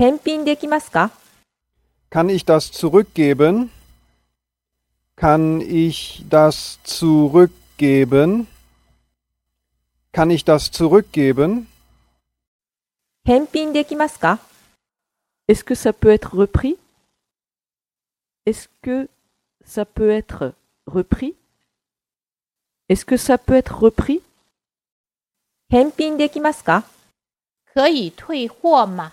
返品できますか Kann ich das zurückgeben? Kann ich das zurückgeben? Kann ich das zurückgeben? 返品できますか Est-ce que ça peut être repris Est-ce que ça peut être repris Est-ce que ça peut être repris 返品できますか可以退货吗？